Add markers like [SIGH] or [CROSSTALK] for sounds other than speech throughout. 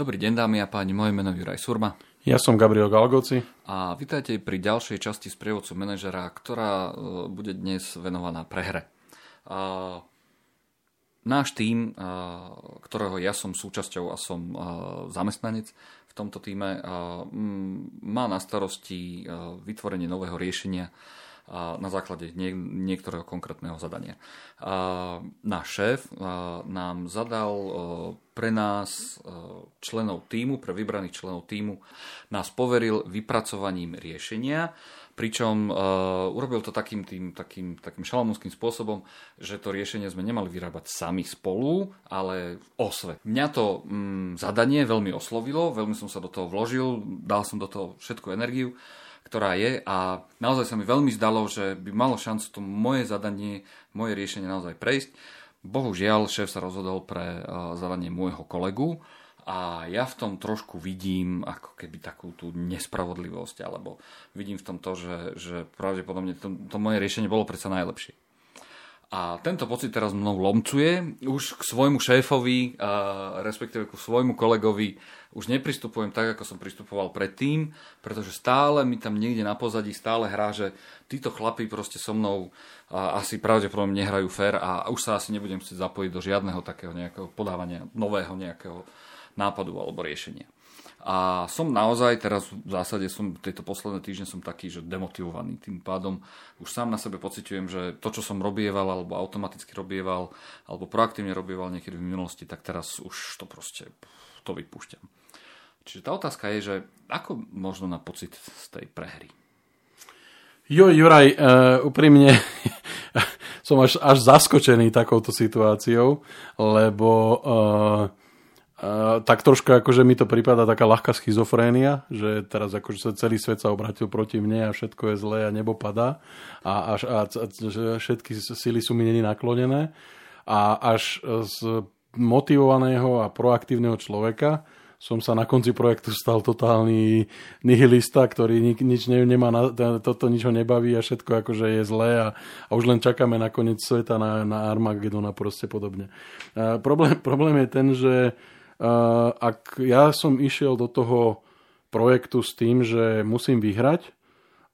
Dobrý deň dámy a páni, moje meno je Juraj Surma. Ja som Gabriel Galgoci. A vítajte pri ďalšej časti z prievodcu manažera, ktorá e, bude dnes venovaná prehre. Náš tým, ktorého ja som súčasťou a som zamestnanec v tomto týme, má na starosti vytvorenie nového riešenia na základe niektorého konkrétneho zadania. Náš šéf nám zadal pre nás členov týmu, pre vybraných členov týmu, nás poveril vypracovaním riešenia, pričom uh, urobil to takým, tým, takým, takým šalamúnským spôsobom, že to riešenie sme nemali vyrábať sami spolu, ale osve. Mňa to mm, zadanie veľmi oslovilo, veľmi som sa do toho vložil, dal som do toho všetku energiu ktorá je a naozaj sa mi veľmi zdalo, že by malo šancu to moje zadanie, moje riešenie naozaj prejsť. Bohužiaľ, šéf sa rozhodol pre uh, zadanie môjho kolegu a ja v tom trošku vidím ako keby takú tú nespravodlivosť, alebo vidím v tom to, že, že pravdepodobne to, to moje riešenie bolo predsa najlepšie. A tento pocit teraz mnou lomcuje. Už k svojmu šéfovi, respektíve ku svojmu kolegovi, už nepristupujem tak, ako som pristupoval predtým, pretože stále mi tam niekde na pozadí stále hrá, že títo chlapí proste so mnou asi pravdepodobne nehrajú fér a už sa asi nebudem chcieť zapojiť do žiadneho takého nejakého podávania nového nejakého nápadu alebo riešenia. A som naozaj, teraz v zásade som, tieto posledné týždne som taký, že demotivovaný. Tým pádom už sám na sebe pociťujem, že to, čo som robieval, alebo automaticky robieval, alebo proaktívne robieval niekedy v minulosti, tak teraz už to proste, to vypúšťam. Čiže tá otázka je, že ako možno na pocit z tej prehry? Jo, Juraj, uh, úprimne [LAUGHS] som až, až zaskočený takouto situáciou, lebo uh, Uh, tak trošku akože mi to prípada taká ľahká schizofrénia, že teraz akože sa celý svet sa obratil proti mne a všetko je zlé a nebo padá a, a, a že všetky sily sú mi není naklonené a až z motivovaného a proaktívneho človeka som sa na konci projektu stal totálny nihilista, ktorý nik, nič ne, nemá, na, toto nič ho nebaví a všetko akože je zlé a, a už len čakáme na koniec sveta na, na Armagedon a proste podobne. Uh, problém, problém je ten, že ak ja som išiel do toho projektu s tým, že musím vyhrať,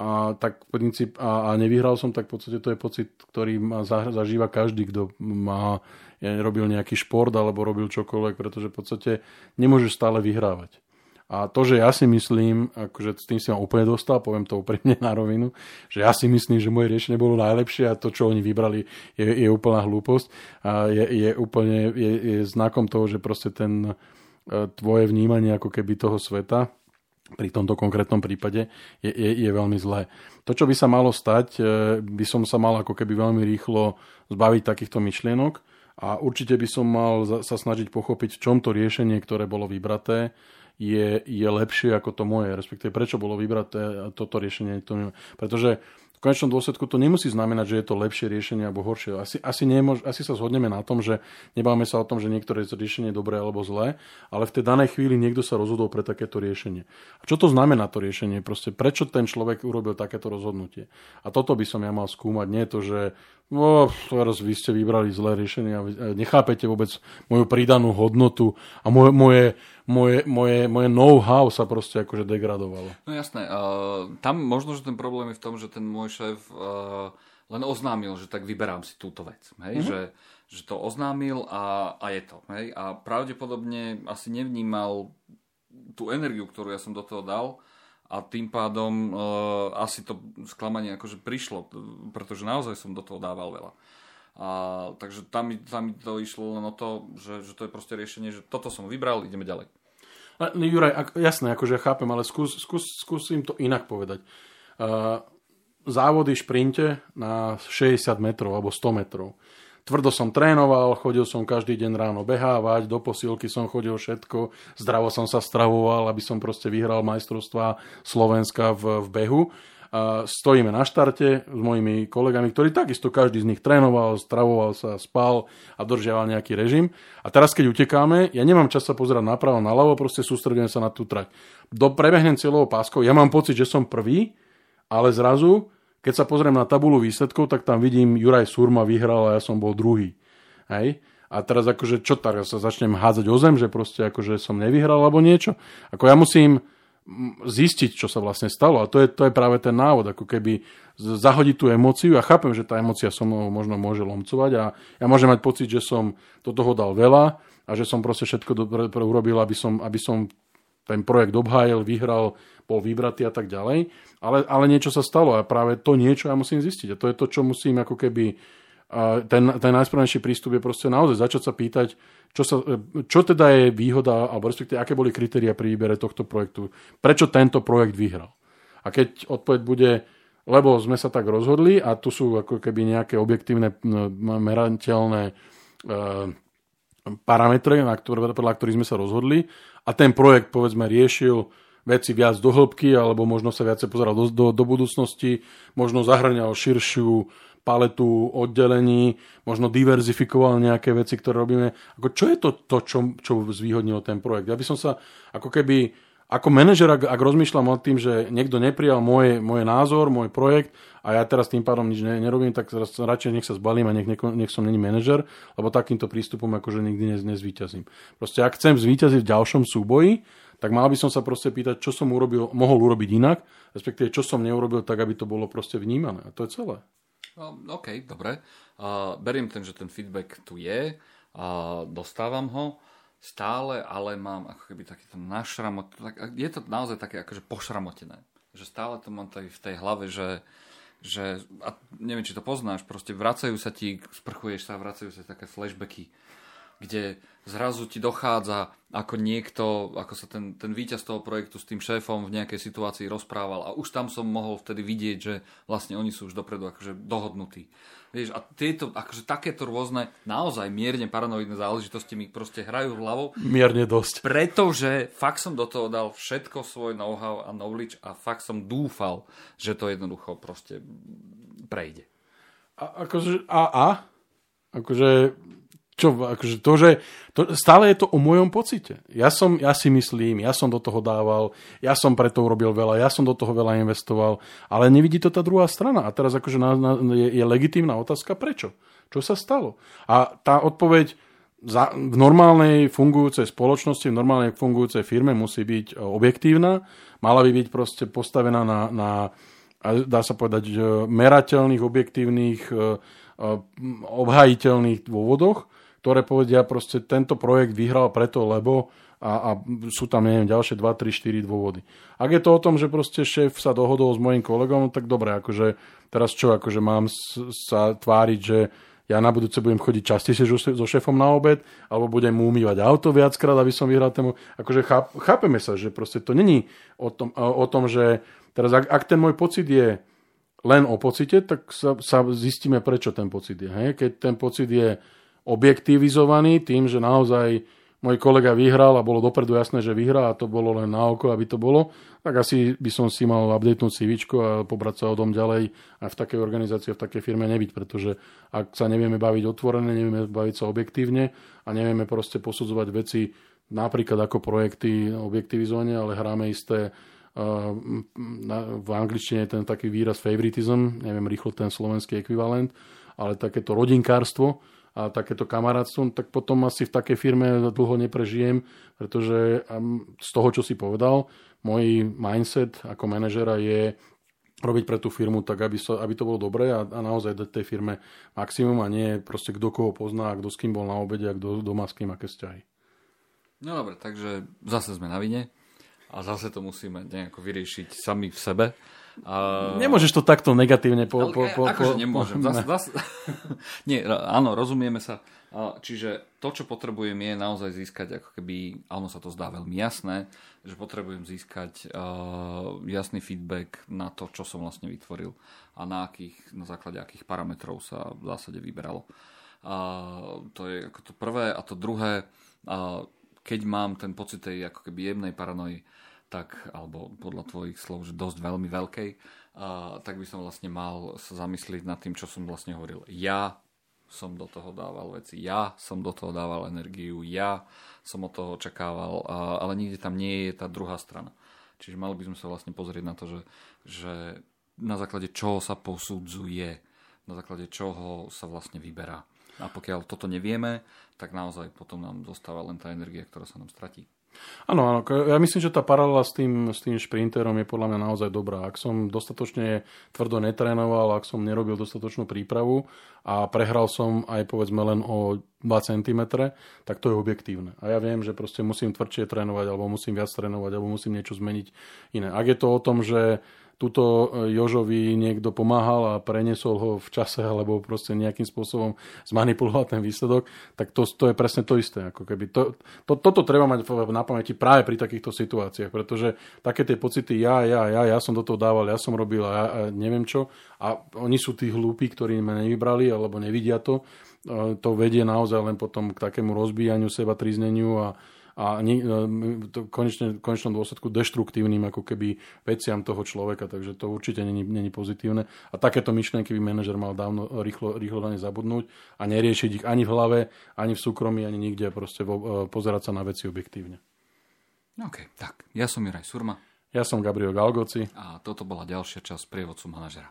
a, tak princíp, a, a nevyhral som, tak v podstate to je pocit, ktorý ma zažíva každý, kto má, ja robil nejaký šport alebo robil čokoľvek, pretože v podstate nemôžeš stále vyhrávať. A to, že ja si myslím, akože s tým si ma úplne dostal, poviem to úprimne na rovinu, že ja si myslím, že moje riešenie bolo najlepšie a to, čo oni vybrali, je, je úplná hlúposť a je, je úplne je, je znakom toho, že proste ten e, tvoje vnímanie ako keby toho sveta pri tomto konkrétnom prípade je, je, je veľmi zlé. To, čo by sa malo stať, e, by som sa mal ako keby veľmi rýchlo zbaviť takýchto myšlienok a určite by som mal sa snažiť pochopiť, v čom to riešenie, ktoré bolo vybraté, je, je lepšie ako to moje, respektíve prečo bolo vybraté toto riešenie. To, pretože v konečnom dôsledku to nemusí znamenať, že je to lepšie riešenie alebo horšie. Asi, asi, nemož, asi sa zhodneme na tom, že nebáme sa o tom, že niektoré riešenie je dobré alebo zlé, ale v tej danej chvíli niekto sa rozhodol pre takéto riešenie. A čo to znamená to riešenie? Proste prečo ten človek urobil takéto rozhodnutie? A toto by som ja mal skúmať. Nie to, že no, teraz vy ste vybrali zlé riešenie a nechápete vôbec moju pridanú hodnotu a moje, moje moje, moje, moje know-how sa proste akože degradovalo. No jasné. Uh, tam možno, že ten problém je v tom, že ten môj šéf uh, len oznámil, že tak vyberám si túto vec. Hej? Mm-hmm. Že, že to oznámil a, a je to. Hej? A pravdepodobne asi nevnímal tú energiu, ktorú ja som do toho dal a tým pádom uh, asi to sklamanie akože prišlo, pretože naozaj som do toho dával veľa. A, takže tam, tam mi to išlo len o to, že, že to je proste riešenie, že toto som vybral, ideme ďalej. No, Juraj, ak, jasné, akože chápem, ale skús, skús, skúsim to inak povedať. Uh, závody šprinte na 60 metrov alebo 100 metrov. Tvrdo som trénoval, chodil som každý deň ráno behávať, do posilky som chodil všetko, zdravo som sa stravoval, aby som proste vyhral majstrovstvá Slovenska v, v behu stojíme na štarte s mojimi kolegami, ktorí takisto každý z nich trénoval, stravoval sa, spal a držiaval nejaký režim. A teraz, keď utekáme, ja nemám čas sa pozerať napravo, naľavo, proste sústredujem sa na tú trať. Do prebehnem cieľovou páskou, ja mám pocit, že som prvý, ale zrazu, keď sa pozriem na tabulu výsledkov, tak tam vidím Juraj Surma vyhral a ja som bol druhý. Hej? a teraz akože čo teraz sa začnem hádzať o zem, že proste akože som nevyhral alebo niečo. Ako ja musím zistiť, čo sa vlastne stalo a to je, to je práve ten návod, ako keby zahodiť tú emóciu. Ja chápem, že tá emócia so mnou možno môže lomcovať a ja môžem mať pocit, že som do toho dal veľa a že som proste všetko dobre urobil, aby som, aby som ten projekt obhájil, vyhral, bol vybratý a tak ďalej. Ale, ale niečo sa stalo a práve to niečo ja musím zistiť. A to je to, čo musím ako keby a ten, ten najsprávnejší prístup je proste naozaj začať sa pýtať, čo, sa, čo teda je výhoda, alebo respektíve aké boli kritéria pri výbere tohto projektu, prečo tento projekt vyhral. A keď odpoveď bude, lebo sme sa tak rozhodli a tu sú ako keby nejaké objektívne merateľné e, parametre, na ktoré, podľa ktorých sme sa rozhodli a ten projekt povedzme riešil veci viac do hĺbky alebo možno sa viacej pozeral do, do, do budúcnosti, možno zahrňal širšiu paletu oddelení, možno diverzifikoval nejaké veci, ktoré robíme. Ako, čo je to, to čo, čo zvýhodnilo ten projekt? Ja by som sa ako keby, ako manažer, ak, ak rozmýšľam o tým, že niekto neprijal môj, môj názor, môj projekt a ja teraz tým pádom nič ne, nerobím, tak radšej nech sa zbalím a nech, nech, nech som není manažer, lebo takýmto prístupom akože nikdy nez, nezvýťazím. Proste ak chcem zvýťaziť v ďalšom súboji, tak mal by som sa proste pýtať, čo som urobil, mohol urobiť inak, respektíve čo som neurobil tak, aby to bolo proste vnímané. A to je celé. No, OK, dobre. Uh, beriem ten, že ten feedback tu je, uh, dostávam ho stále, ale mám ako keby takýto našramot, tak, je to naozaj také akože pošramotené. Že stále to mám tady v tej hlave, že, že a neviem, či to poznáš, proste vracajú sa ti, sprchuješ sa, vracajú sa také flashbacky, kde zrazu ti dochádza, ako niekto, ako sa ten, ten víťaz toho projektu s tým šéfom v nejakej situácii rozprával a už tam som mohol vtedy vidieť, že vlastne oni sú už dopredu akože dohodnutí. Vieš, a tieto, akože takéto rôzne, naozaj mierne paranoidné záležitosti mi proste hrajú hlavou. Mierne dosť. Pretože fakt som do toho dal všetko svoj know-how a knowledge a fakt som dúfal, že to jednoducho proste prejde. A, akože, a, a? Akože čo, akože to, že to, stále je to o mojom pocite. Ja, som, ja si myslím, ja som do toho dával, ja som preto urobil veľa, ja som do toho veľa investoval, ale nevidí to tá druhá strana. A teraz akože na, na, je, je legitímna otázka, prečo? Čo sa stalo? A tá odpoveď za, v normálnej fungujúcej spoločnosti, v normálnej fungujúcej firme musí byť objektívna, mala by byť proste postavená na, na dá sa povedať, merateľných, objektívnych, e, e, obhajiteľných dôvodoch ktoré povedia proste tento projekt vyhral preto, lebo a, a sú tam, neviem, ďalšie 2, 3, 4 dôvody. Ak je to o tom, že proste šéf sa dohodol s mojim kolegom, tak dobre, akože teraz čo, akože mám sa tváriť, že ja na budúce budem chodiť častejšie so šéfom na obed, alebo budem mu umývať auto viackrát, aby som vyhral tému. Akože cháp, chápeme sa, že proste to není o tom, o tom že teraz ak, ak ten môj pocit je len o pocite, tak sa, sa zistíme, prečo ten pocit je. Hej? Keď ten pocit je objektivizovaný tým, že naozaj môj kolega vyhral a bolo dopredu jasné, že vyhrá a to bolo len na oko, aby to bolo, tak asi by som si mal updatenúť CV a pobrať sa o dom ďalej a v takej organizácii, v takej firme nebyť, pretože ak sa nevieme baviť otvorene, nevieme baviť sa objektívne a nevieme proste posudzovať veci napríklad ako projekty objektivizovania, ale hráme isté v angličtine je ten taký výraz favoritism, neviem rýchlo ten slovenský ekvivalent, ale takéto rodinkárstvo, a takéto kamarátstvo, tak potom asi v takej firme dlho neprežijem, pretože z toho, čo si povedal, môj mindset ako manažera je robiť pre tú firmu tak, aby, sa, aby to bolo dobré a, a naozaj dať tej firme maximum a nie proste kto koho pozná, kto s kým bol na obede a kto doma s kým aké vzťahy. No dobre, takže zase sme na vine a zase to musíme nejako vyriešiť sami v sebe. Uh, Nemôžeš to takto negatívne po... po, po, akože po nemôžem. Zas, zas, [LAUGHS] nie, áno, rozumieme sa. Čiže to, čo potrebujem, je naozaj získať, ako keby, a ono sa to zdá veľmi jasné, že potrebujem získať uh, jasný feedback na to, čo som vlastne vytvoril a na, akých, na základe akých parametrov sa v zásade vyberalo. Uh, to je ako to prvé. A to druhé, uh, keď mám ten pocit tej ako keby jemnej paranoji, tak, alebo podľa tvojich slov, že dosť veľmi veľkej, uh, tak by som vlastne mal sa zamyslieť nad tým, čo som vlastne hovoril. Ja som do toho dával veci, ja som do toho dával energiu, ja som od toho očakával, uh, ale nikde tam nie je tá druhá strana. Čiže mali by sme sa vlastne pozrieť na to, že, že na základe čoho sa posudzuje, na základe čoho sa vlastne vyberá. A pokiaľ toto nevieme, tak naozaj potom nám zostáva len tá energia, ktorá sa nám stratí. Áno, áno. Ja myslím, že tá paralela s tým, s tým šprinterom je podľa mňa naozaj dobrá. Ak som dostatočne tvrdo netrénoval, ak som nerobil dostatočnú prípravu a prehral som aj povedzme len o 2 cm, tak to je objektívne. A ja viem, že proste musím tvrdšie trénovať, alebo musím viac trénovať, alebo musím niečo zmeniť iné. Ak je to o tom, že tuto e, Jožovi niekto pomáhal a preniesol ho v čase alebo proste nejakým spôsobom zmanipuloval ten výsledok, tak to, to je presne to isté. Ako keby to, to, toto treba mať na pamäti práve pri takýchto situáciách, pretože také tie pocity ja, ja, ja, ja som do toho dával, ja som robil a ja a neviem čo a oni sú tí hlúpi, ktorí ma nevybrali alebo nevidia to, e, to vedie naozaj len potom k takému rozbíjaniu seba, trizneniu a, a ni, e, to konečne, v konečnom dôsledku deštruktívnym ako keby veciam toho človeka, takže to určite není, není pozitívne. A takéto myšlienky by manažer mal dávno rýchlo, rýchlo na ne zabudnúť a neriešiť ich ani v hlave, ani v súkromí, ani nikde, proste vo, e, pozerať sa na veci objektívne. OK, tak. Ja som Juraj Surma. Ja som Gabriel Galgoci. A toto bola ďalšia časť prievodcu manažera.